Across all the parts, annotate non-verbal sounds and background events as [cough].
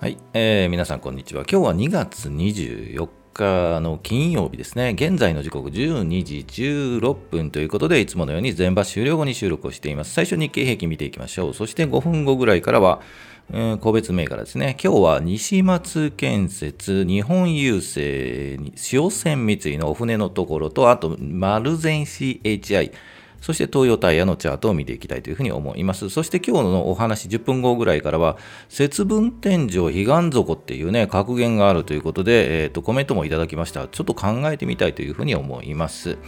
はい、えー皆さんこんにちは。今日は2月24日の金曜日ですね。現在の時刻12時16分ということで、いつものように全場終了後に収録をしています。最初日経平均見ていきましょう。そして5分後ぐらいからは、個別銘柄ですね。今日は西松建設、日本郵政、塩泉三井のお船のところと、あと、丸善 CHI、そして東洋タイヤのチャートを見ていきたいというふうに思います。そして今日のお話10分後ぐらいからは、節分天井彼岸底っていうね、格言があるということで、えーと、コメントもいただきました。ちょっと考えてみたいというふうに思います。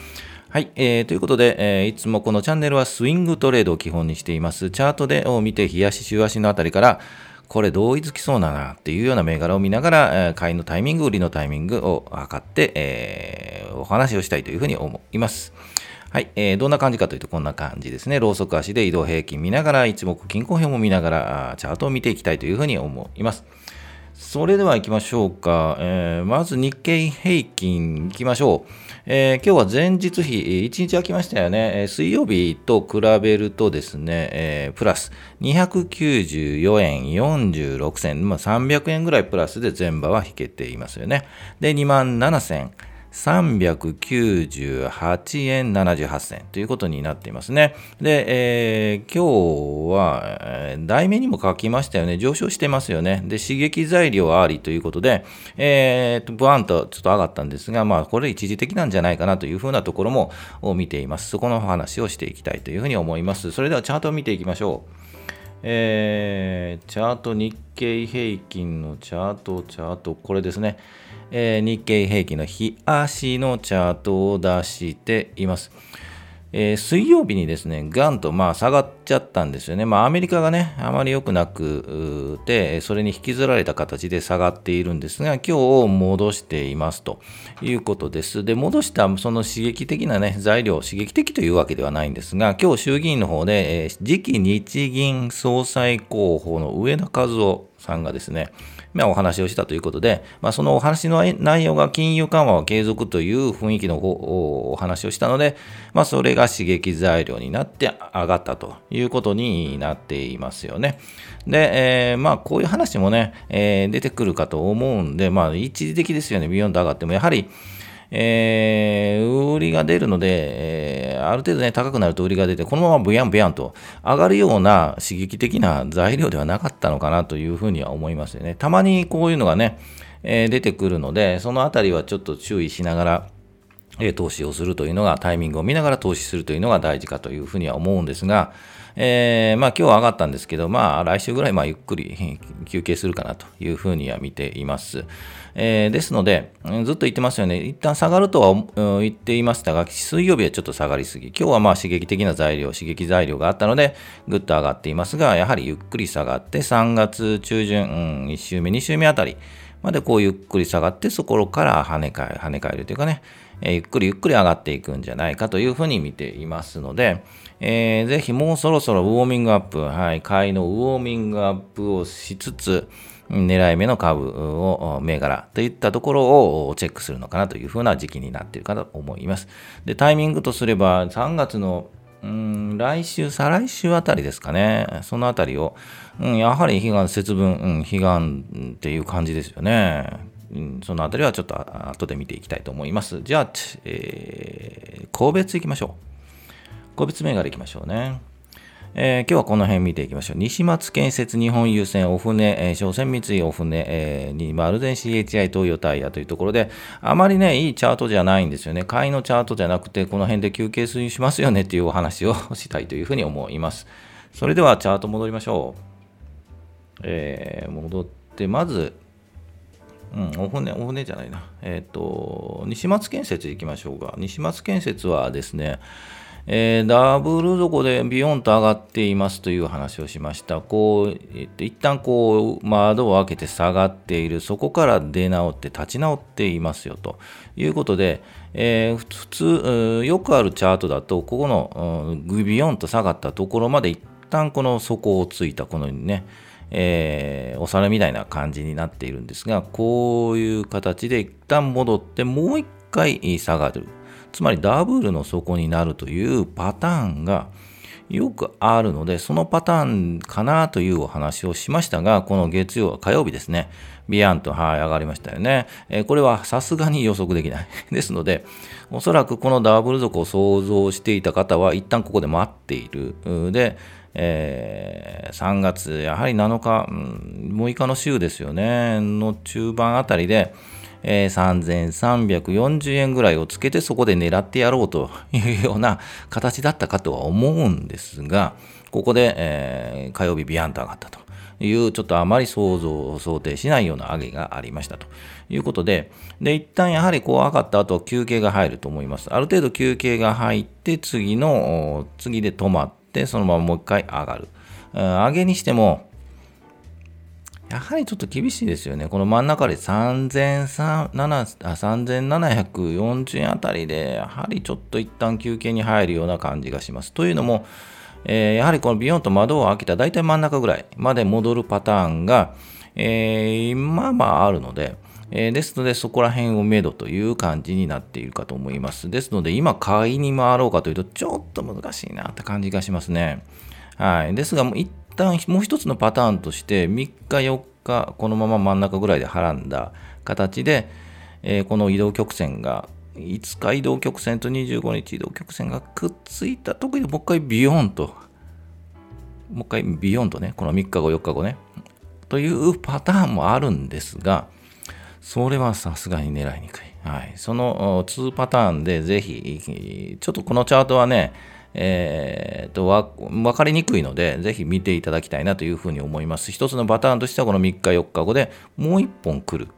はい、えーということで、えーいつもこのチャンネルはスイングトレードを基本にしています。チャートでを見て、日足、週足のあたりから、これ同意づきそうだなっていうような銘柄を見ながら、えー買いのタイミング、売りのタイミングを測って、えーお話をしたいというふうに思います。はい、えーどんな感じかというと、こんな感じですね。ローソク足で移動平均見ながら、一目均衡編も見ながら、チャートを見ていきたいというふうに思います。それでは行きましょうか。えーまず日経平均行きましょう。えー今日は前日比、1日空きましたよね。水曜日と比べるとですね、えープラス294円46銭、まあ、300円ぐらいプラスで全場は引けていますよね。で、2万7000。398円78銭ということになっていますね。で、えー今日は、題名にも書きましたよね。上昇してますよね。で、刺激材料ありということで、えーと、ブワンとちょっと上がったんですが、まあ、これ一時的なんじゃないかなというふうなところもを見ています。そこの話をしていきたいというふうに思います。それではチャートを見ていきましょう。えーチャート、日経平均のチャート、チャート、これですね。えー日経平均の日足のチャートを出しています。えー水曜日にですね、ガンとまあ下がっちゃったんですよね。まあアメリカがね、あまり良くなくて、それに引きずられた形で下がっているんですが、今日戻していますということです。で、戻したその刺激的なね、材料、刺激的というわけではないんですが、今日衆議院の方で、えー次期日銀総裁候補の上田和夫さんがですね、まあ、お話をしたということで、まあ、そのお話の内容が金融緩和は継続という雰囲気のおお話をしたので、まあ、それが刺激材料になって上がったということになっていますよね。で、えーまあ、こういう話もね、えー出てくるかと思うんで、まあ、一時的ですよね、ビヨンと上がっても、やはり、えー売りが出るので、えーある程度ね、高くなると売りが出て、このままブヤンブヤンと上がるような刺激的な材料ではなかったのかなというふうには思いますよね。たまにこういうのがね、えー出てくるので、そのあたりはちょっと注意しながら、えー投資をするというのが、タイミングを見ながら投資するというのが大事かというふうには思うんですが、えーまあ今日は上がったんですけど、まあ来週ぐらいまあゆっくり休憩するかなというふうには見ています。えーですので、ずっと言ってますよね。一旦下がるとは言っていましたが、水曜日はちょっと下がりすぎ。今日はまあ刺激的な材料、刺激材料があったので、ぐっと上がっていますが、やはりゆっくり下がって、3月中旬、うん、1週目、2週目あたり、までこうゆっくり下がって、そこから跳ね返る、跳ね返るというかね、えーゆっくりゆっくり上がっていくんじゃないかというふうに見ていますので、えーぜひもうそろそろウォーミングアップ、はい、買いのウォーミングアップをしつつ、狙い目の株を、銘柄といったところをチェックするのかなというふうな時期になっているかと思います。で、タイミングとすれば、3月のうん来週、再来週あたりですかね。そのあたりを、うん、やはり彼岸節分、うん、彼岸っていう感じですよね。うん、そのあたりはちょっと後で見ていきたいと思います。じゃあ、えー、個別いきましょう。個別銘柄いきましょうね。えー今日はこの辺見ていきましょう。西松建設、日本郵船、お船、えー商船三井お船、えーに丸善 CHI 東洋タイヤというところで、あまりね、いいチャートじゃないんですよね。買いのチャートじゃなくて、この辺で休憩しますよねっていうお話をしたいというふうに思います。それではチャート戻りましょう。えー戻って、まず、うん、お船、お船じゃないな。えっ、と、西松建設行きましょうか。西松建設はですね、えーダブル底でビヨンと上がっていますという話をしました。こう、えっと一旦こう、窓を開けて下がっている、そこから出直って立ち直っていますよということで、えー普通、よくあるチャートだと、ここの、グビヨンと下がったところまで一旦この底をついた、このようにね、えーお皿みたいな感じになっているんですが、こういう形で一旦戻ってもう一回下がる。つまりダブルの底になるというパターンがよくあるので、そのパターンかなというお話をしましたが、この月曜、火曜日ですね、ビヤンと、はい、上がりましたよね。えー、これはさすがに予測できない。[laughs] ですので、おそらくこのダブル底を想像していた方は、一旦ここで待っている。で、えー、3月、やはり7日、6日の週ですよね、の中盤あたりで、えー、3340円ぐらいをつけてそこで狙ってやろうというような形だったかとは思うんですが、ここで、えー、火曜日ビヤンと上がったという、ちょっとあまり想像を、想定しないような上げがありましたということで、で、一旦やはりこう上がった後休憩が入ると思います。ある程度休憩が入って、次の、次で止まって、そのままもう一回上がる。上げにしても、やはりちょっと厳しいですよね。この真ん中で3740円あたりで、やはりちょっと一旦休憩に入るような感じがします。というのも、えー、やはりこのビヨンと窓を開けた大体真ん中ぐらいまで戻るパターンが、えー、まあまああるので、えー、ですので、そこら辺をめどという感じになっているかと思います。ですので、今、買いに回ろうかというと、ちょっと難しいなって感じがしますね。はい。ですが、もう一旦もう一つのパターンとして3日4日このまま真ん中ぐらいではらんだ形で、えー、この移動曲線が5日移動曲線と25日移動曲線がくっついた。時にもう一回ビヨンと。もう一回ビヨンとねこの3日後4日後ね。というパターンもあるんですがそれはさすがに狙いにくい、はい、その2パターンでぜひちょっとこのチャートはねえー、と分かりにくいので、ぜひ見ていただきたいなというふうに思います。一つのパターンとしては、この3日、4日後でもう1本来る。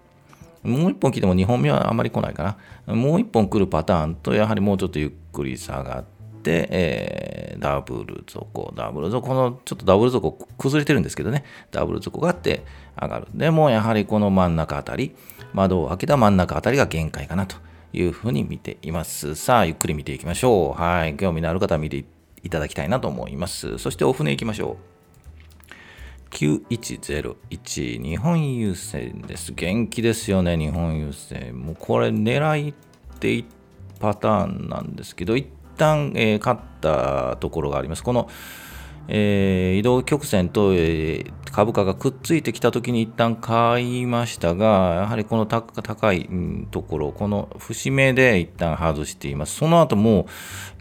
もう1本来ても2本目はあまり来ないかな。もう1本来るパターンと、やはりもうちょっとゆっくり下がって、えー、ダブル底、ダブル底、このちょっとダブル底崩れてるんですけどね、ダブル底があって上がる。でもやはりこの真ん中あたり、窓を開けた真ん中あたりが限界かなというふうに見ています。さあ、ゆっくり見ていきましょう。はい。興味のある方は見ていただきたいなと思います。そしてお船行きましょう。9101日本郵船です。元気ですよね、日本郵船。もうこれ狙いっていパターンなんですけど、一旦、えー、勝ったところがあります。このえー、移動曲線と、えー、株価がくっついてきたときに一旦買いましたが、やはりこの高い、ところ、この節目で一旦外しています。その後も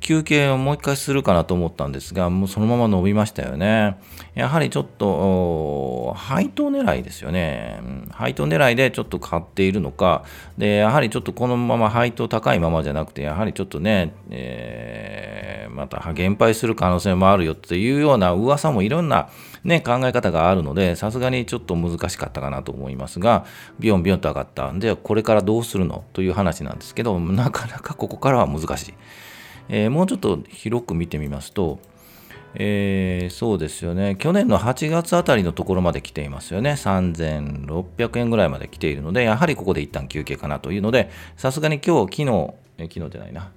休憩をもう一回するかなと思ったんですが、もうそのまま伸びましたよね。やはりちょっと、配当狙いですよね。配当狙いでちょっと買っているのか、で、やはりちょっとこのまま配当高いままじゃなくて、やはりちょっとね、えー、また減配する可能性もあるよっていうような噂もいろんなね、考え方があるので、さすがにちょっと難しかったかなと思いますが、ビヨンビヨンと上がった。で、これからどうするの？という話なんですけど、なかなかここからは難しい。えー、もうちょっと広く見てみますと、えー、そうですよね。去年の8月あたりのところまで来ていますよね。3600円ぐらいまで来ているので、やはりここで一旦休憩かなというので、さすがに今日、昨日、え昨日じゃないな、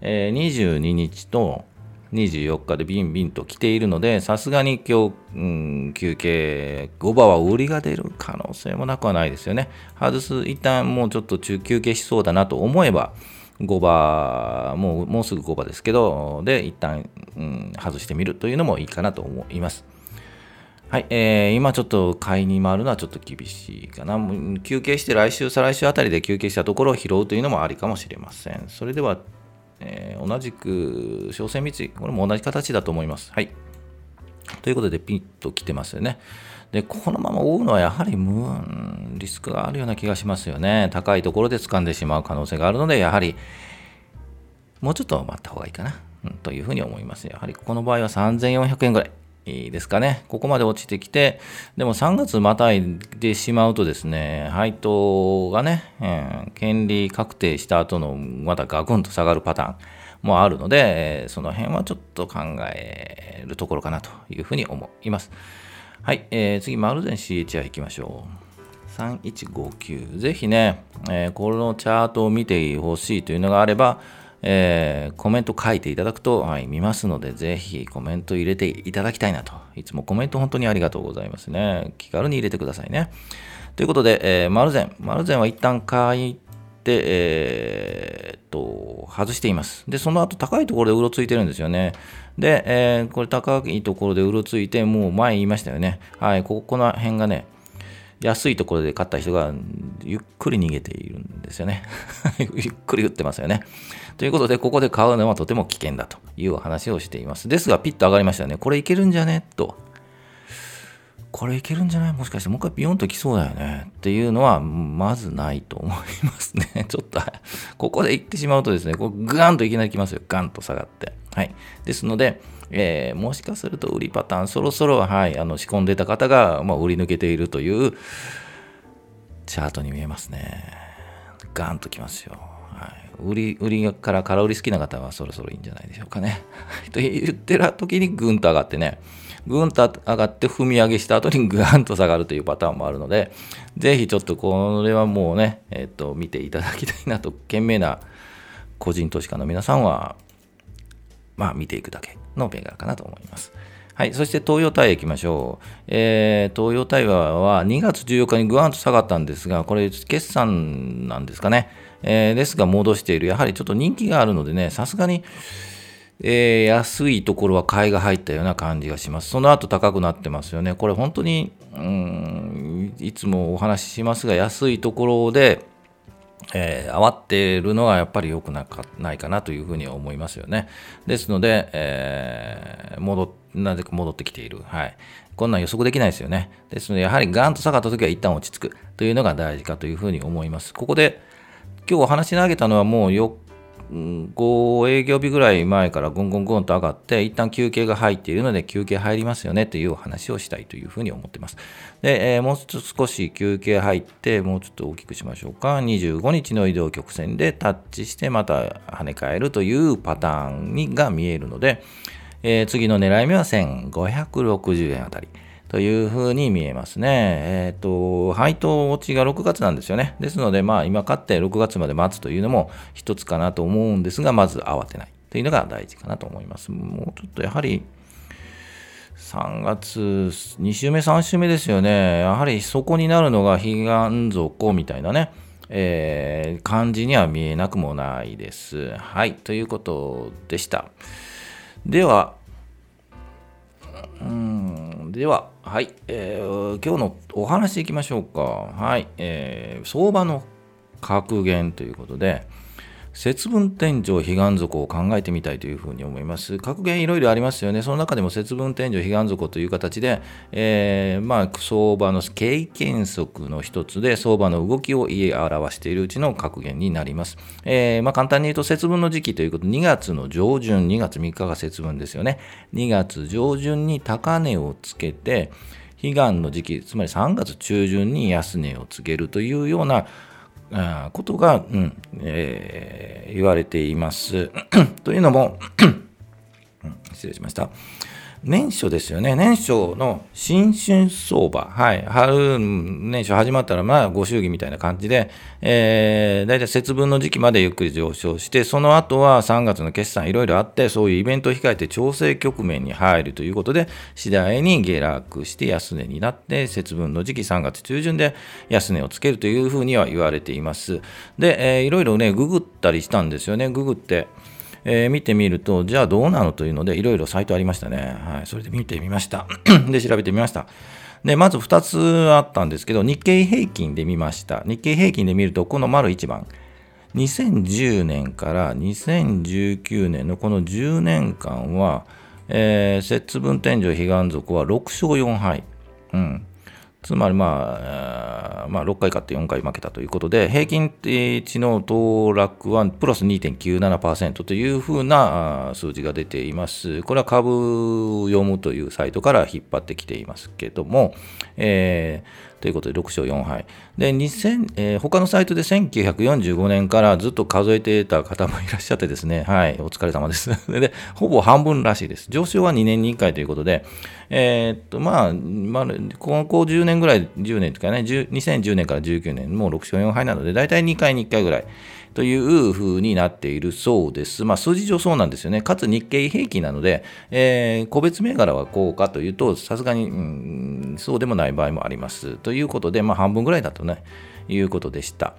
えー、22日と24日でビンビンと来ているので、さすがに今日、うん、休憩、5番は売りが出る可能性もなくはないですよね。外す、一旦もうちょっと休憩しそうだなと思えば、5番、もうもうすぐ5番ですけど、で、一旦、うん、外してみるというのもいいかなと思います。はい、えー、今ちょっと買いに回るのはちょっと厳しいかな。休憩して来週、再来週あたりで休憩したところを拾うというのもありかもしれません。それでは、えー、同じく小線三井、これも同じ形だと思います。はい。ということで、ピッと来てますよね。で、このまま追うのはやはり無リスクがあるような気がしますよね。高いところで掴んでしまう可能性があるので、やはりもうちょっと待った方がいいかな、うん、というふうに思います。やはりこの場合は3400円ぐらい。いいですかね。ここまで落ちてきて、でも3月またいでしまうとですね、配当がね、うん、権利確定した後のまたガクンと下がるパターンもあるので、その辺はちょっと考えるところかなというふうに思います。はい、えー、次、マルゼン CHI 行きましょう。3159。ぜひね、えー、このチャートを見てほしいというのがあれば、えー、コメント書いていただくと、はい、見ますので、ぜひコメント入れていただきたいなと。いつもコメント本当にありがとうございますね。気軽に入れてくださいね。ということで、えー、マルゼン。マルゼンは一旦書い、えー、っと、外しています。で、その後高いところでうろついてるんですよね。で、えー、これ高いところでうろついて、もう前言いましたよね。はい、ここの辺がね、安いところで買った人がゆっくり逃げているんですよね。[laughs] ゆっくり売ってますよね。ということで、ここで買うのはとても危険だという話をしています。ですが、ピッと上がりましたね。これいけるんじゃね？と。これいけるんじゃない？もしかしてもう一回ビヨンと来そうだよねっていうのはまずないと思いますね。[laughs] ちょっと、ここで行ってしまうとですね、こうガンといきなり来ますよ。ガンと下がって。はい。ですので、えー、もしかすると売りパターン、そろそろ、はい、あの仕込んでた方が、まあ、売り抜けているというチャートに見えますね。ガンときますよ。はい、売り、売りから空売り好きな方はそろそろいいんじゃないでしょうかね。[laughs] と言ってる時にぐんと上がってね、ぐんと上がって踏み上げした後にガンと下がるというパターンもあるので、ぜひちょっとこれはもうね、えっ、と、見ていただきたいなと、賢明な個人投資家の皆さんは、まあ見ていくだけの銘柄かなと思います。はい、そして東洋タイ行きましょう。えー、東洋タイは2月14日にぐわんと下がったんですが、これ、決算なんですかね。えー、ですが、戻している。やはりちょっと人気があるのでね、さすがに、えー、安いところは買いが入ったような感じがします。その後高くなってますよね。これ本当に、うん、いつもお話ししますが、安いところで、えー、余ってるのはやっぱり良くなかないかなというふうに思いますよね。ですので、えー、戻なぜか戻ってきている。はい。こんなん予測できないですよね。ですので、やはりガンと下がった時は一旦落ち着くというのが大事かというふうに思います。ここで、今日お話し投げたのはもう4 5営業日ぐらい前からゴンゴンゴンと上がって、一旦休憩が入っているので、休憩入りますよねというお話をしたいというふうに思っています。で、えー、もう少し休憩入って、もうちょっと大きくしましょうか。25日の移動曲線でタッチして、また跳ね返るというパターンにが見えるので、えー、次の狙い目は1560円あたり。というふうに見えますね。えっ、ー、と、配当落ちが6月なんですよね。ですので、まあ、今買って6月まで待つというのも一つかなと思うんですが、まず慌てないというのが大事かなと思います。もうちょっとやはり、3月、2週目、3週目ですよね。やはりそこになるのが彼岸底みたいなね、えー、感じには見えなくもないです。はい、ということでした。では、うん。では、はい、えー、今日のお話いきましょうか。はい、えー、相場の格言ということで、節分天井彼岸底を考えてみたいというふうに思います。格言いろいろありますよね。その中でも節分天井彼岸底という形で、えー、まあ、相場の経験則の一つで相場の動きを言い表しているうちの格言になります。えー、まあ、簡単に言うと節分の時期ということ2月の上旬、2月3日が節分ですよね。2月上旬に高値をつけて、彼岸の時期、つまり3月中旬に安値をつけるというようなことが、うんえー、言われています。[coughs] というのも [coughs] 失礼しました。年初ですよね。年初の新春相場。はい。春、年初始まったら、まあ、ご祝儀みたいな感じで、えー、大体節分の時期までゆっくり上昇して、その後は3月の決算いろいろあって、そういうイベントを控えて調整局面に入るということで、次第に下落して安値になって、節分の時期3月中旬で安値をつけるというふうには言われています。で、えー、いろいろね、ググったりしたんですよね。ググって。えー、見てみると、じゃあどうなのというので、いろいろサイトありましたね。はい、それで見てみました。[clears throat] で、調べてみました。で、まず2つあったんですけど、日経平均で見ました。日経平均で見ると、この丸1番。2010年から2019年のこの10年間は、えー、節分天井彼岸族は6勝4敗。うん。つまり、まあ、まあ、6回勝って4回負けたということで、平均値の騰落はプラス2.97%というふうな数字が出ています。これは株読むというサイトから引っ張ってきていますけども、えーということで6勝4敗。で、2000、えー、他のサイトで1945年からずっと数えてた方もいらっしゃってですね、はい、お疲れ様です。[laughs] で、ほぼ半分らしいです。上昇は2年に1回ということで、えー、っと、まあ、まあ、ここ10年ぐらい、10年とかね、2010年から19年、もう6勝4敗なので、大体2回に1回ぐらい。という風になっているそうです。まあ、数字上そうなんですよね。かつ日経平均なので、えー、個別銘柄はこうかというと、さすがに、うんそうでもない場合もあります。ということで、まあ、半分ぐらいだとね、いうことでした。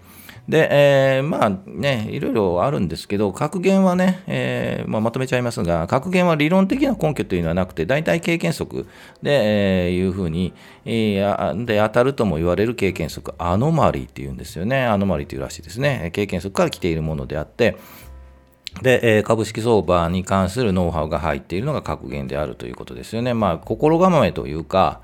で、えー、まあね、いろいろあるんですけど、格言はね、えー、まあ、まとめちゃいますが、格言は理論的な根拠というのはなくて、大体経験則で、えー、いうふうに、えー、で当たるとも言われる経験則、アノマリーっていうんですよね。アノマリーというらしいですね。経験則から来ているものであって、で、え株式相場に関するノウハウが入っているのが格言であるということですよね。まあ、心構えというか、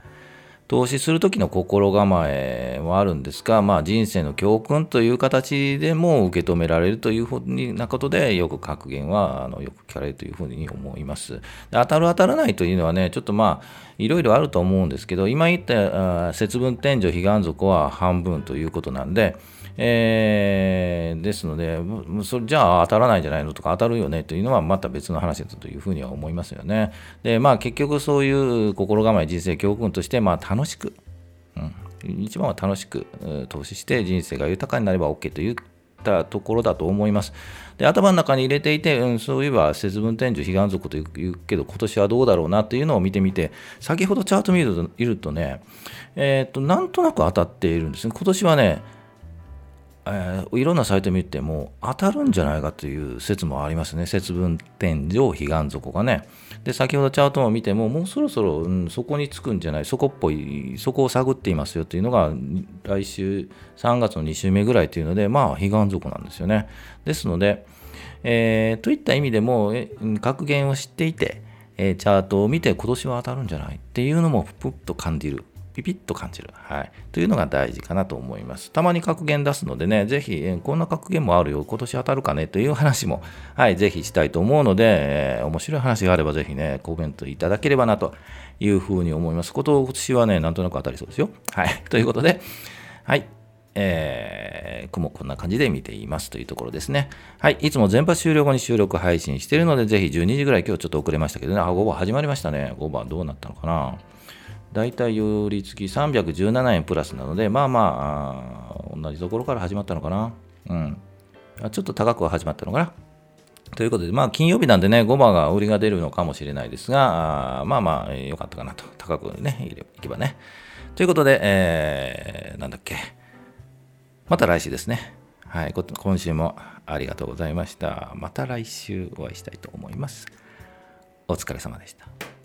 投資する時の心構えはあるんですが、まあ、人生の教訓という形でも受け止められるというふうなことで、よく格言はあのよく聞かれるというふうに思います。当たる当たらないというのはね、ちょっとまあ、いろいろあると思うんですけど、今言った節分天井彼岸底は半分ということなんで、えー、ですのでそれじゃあ当たらないんじゃないのとか当たるよねというのはまた別の話だというふうには思いますよね。でまあ結局そういう心構え人生教訓としてまあ楽しく、うん、一番は楽しく投資して人生が豊かになれば OK というたところだと思います。で頭の中に入れていて、うん、そういえば節分天寿彼岸族というけど今年はどうだろうなというのを見てみて先ほどチャート見ると見るとね、えー、っとなんとなく当たっているんですね。今年はねえー、いろんなサイト見ても当たるんじゃないかという説もありますね。節分天井彼岸底がね。で、先ほどチャートを見ても、もうそろそろ、うん、そこにつくんじゃない、そこっぽい、そこを探っていますよというのが、来週3月の2週目ぐらいというので、まあ、彼岸底なんですよね。ですので、えー、といった意味でも、格言を知っていて、え、チャートを見て今年は当たるんじゃないっていうのもぷっと感じるピピッと感じる。はい。というのが大事かなと思います。たまに格言出すのでね、ぜひ、こんな格言もあるよ、今年当たるかね？という話も、はい、ぜひしたいと思うので、えー、面白い話があればぜひね、コメントいただければなというふうに思います。今年はね、なんとなく当たりそうですよ。はい。[laughs] ということで、はい。えー、雲こんな感じで見ていますというところですね。はい。いつも全発終了後に収録配信しているので、ぜひ12時ぐらい今日ちょっと遅れましたけどね、あ、5番始まりましたね。5番どうなったのかな？大体寄り付き317円プラスなので、まあまあ、同じところから始まったのかな。うん。ちょっと高くは始まったのかな。ということで、まあ、金曜日なんでね、5番が売りが出るのかもしれないですが、あまあまあ、良かったかなと。高くね、いけばね。ということで、えー、なんだっけ。また来週ですね。はい、今週もありがとうございました。また来週お会いしたいと思います。お疲れ様でした。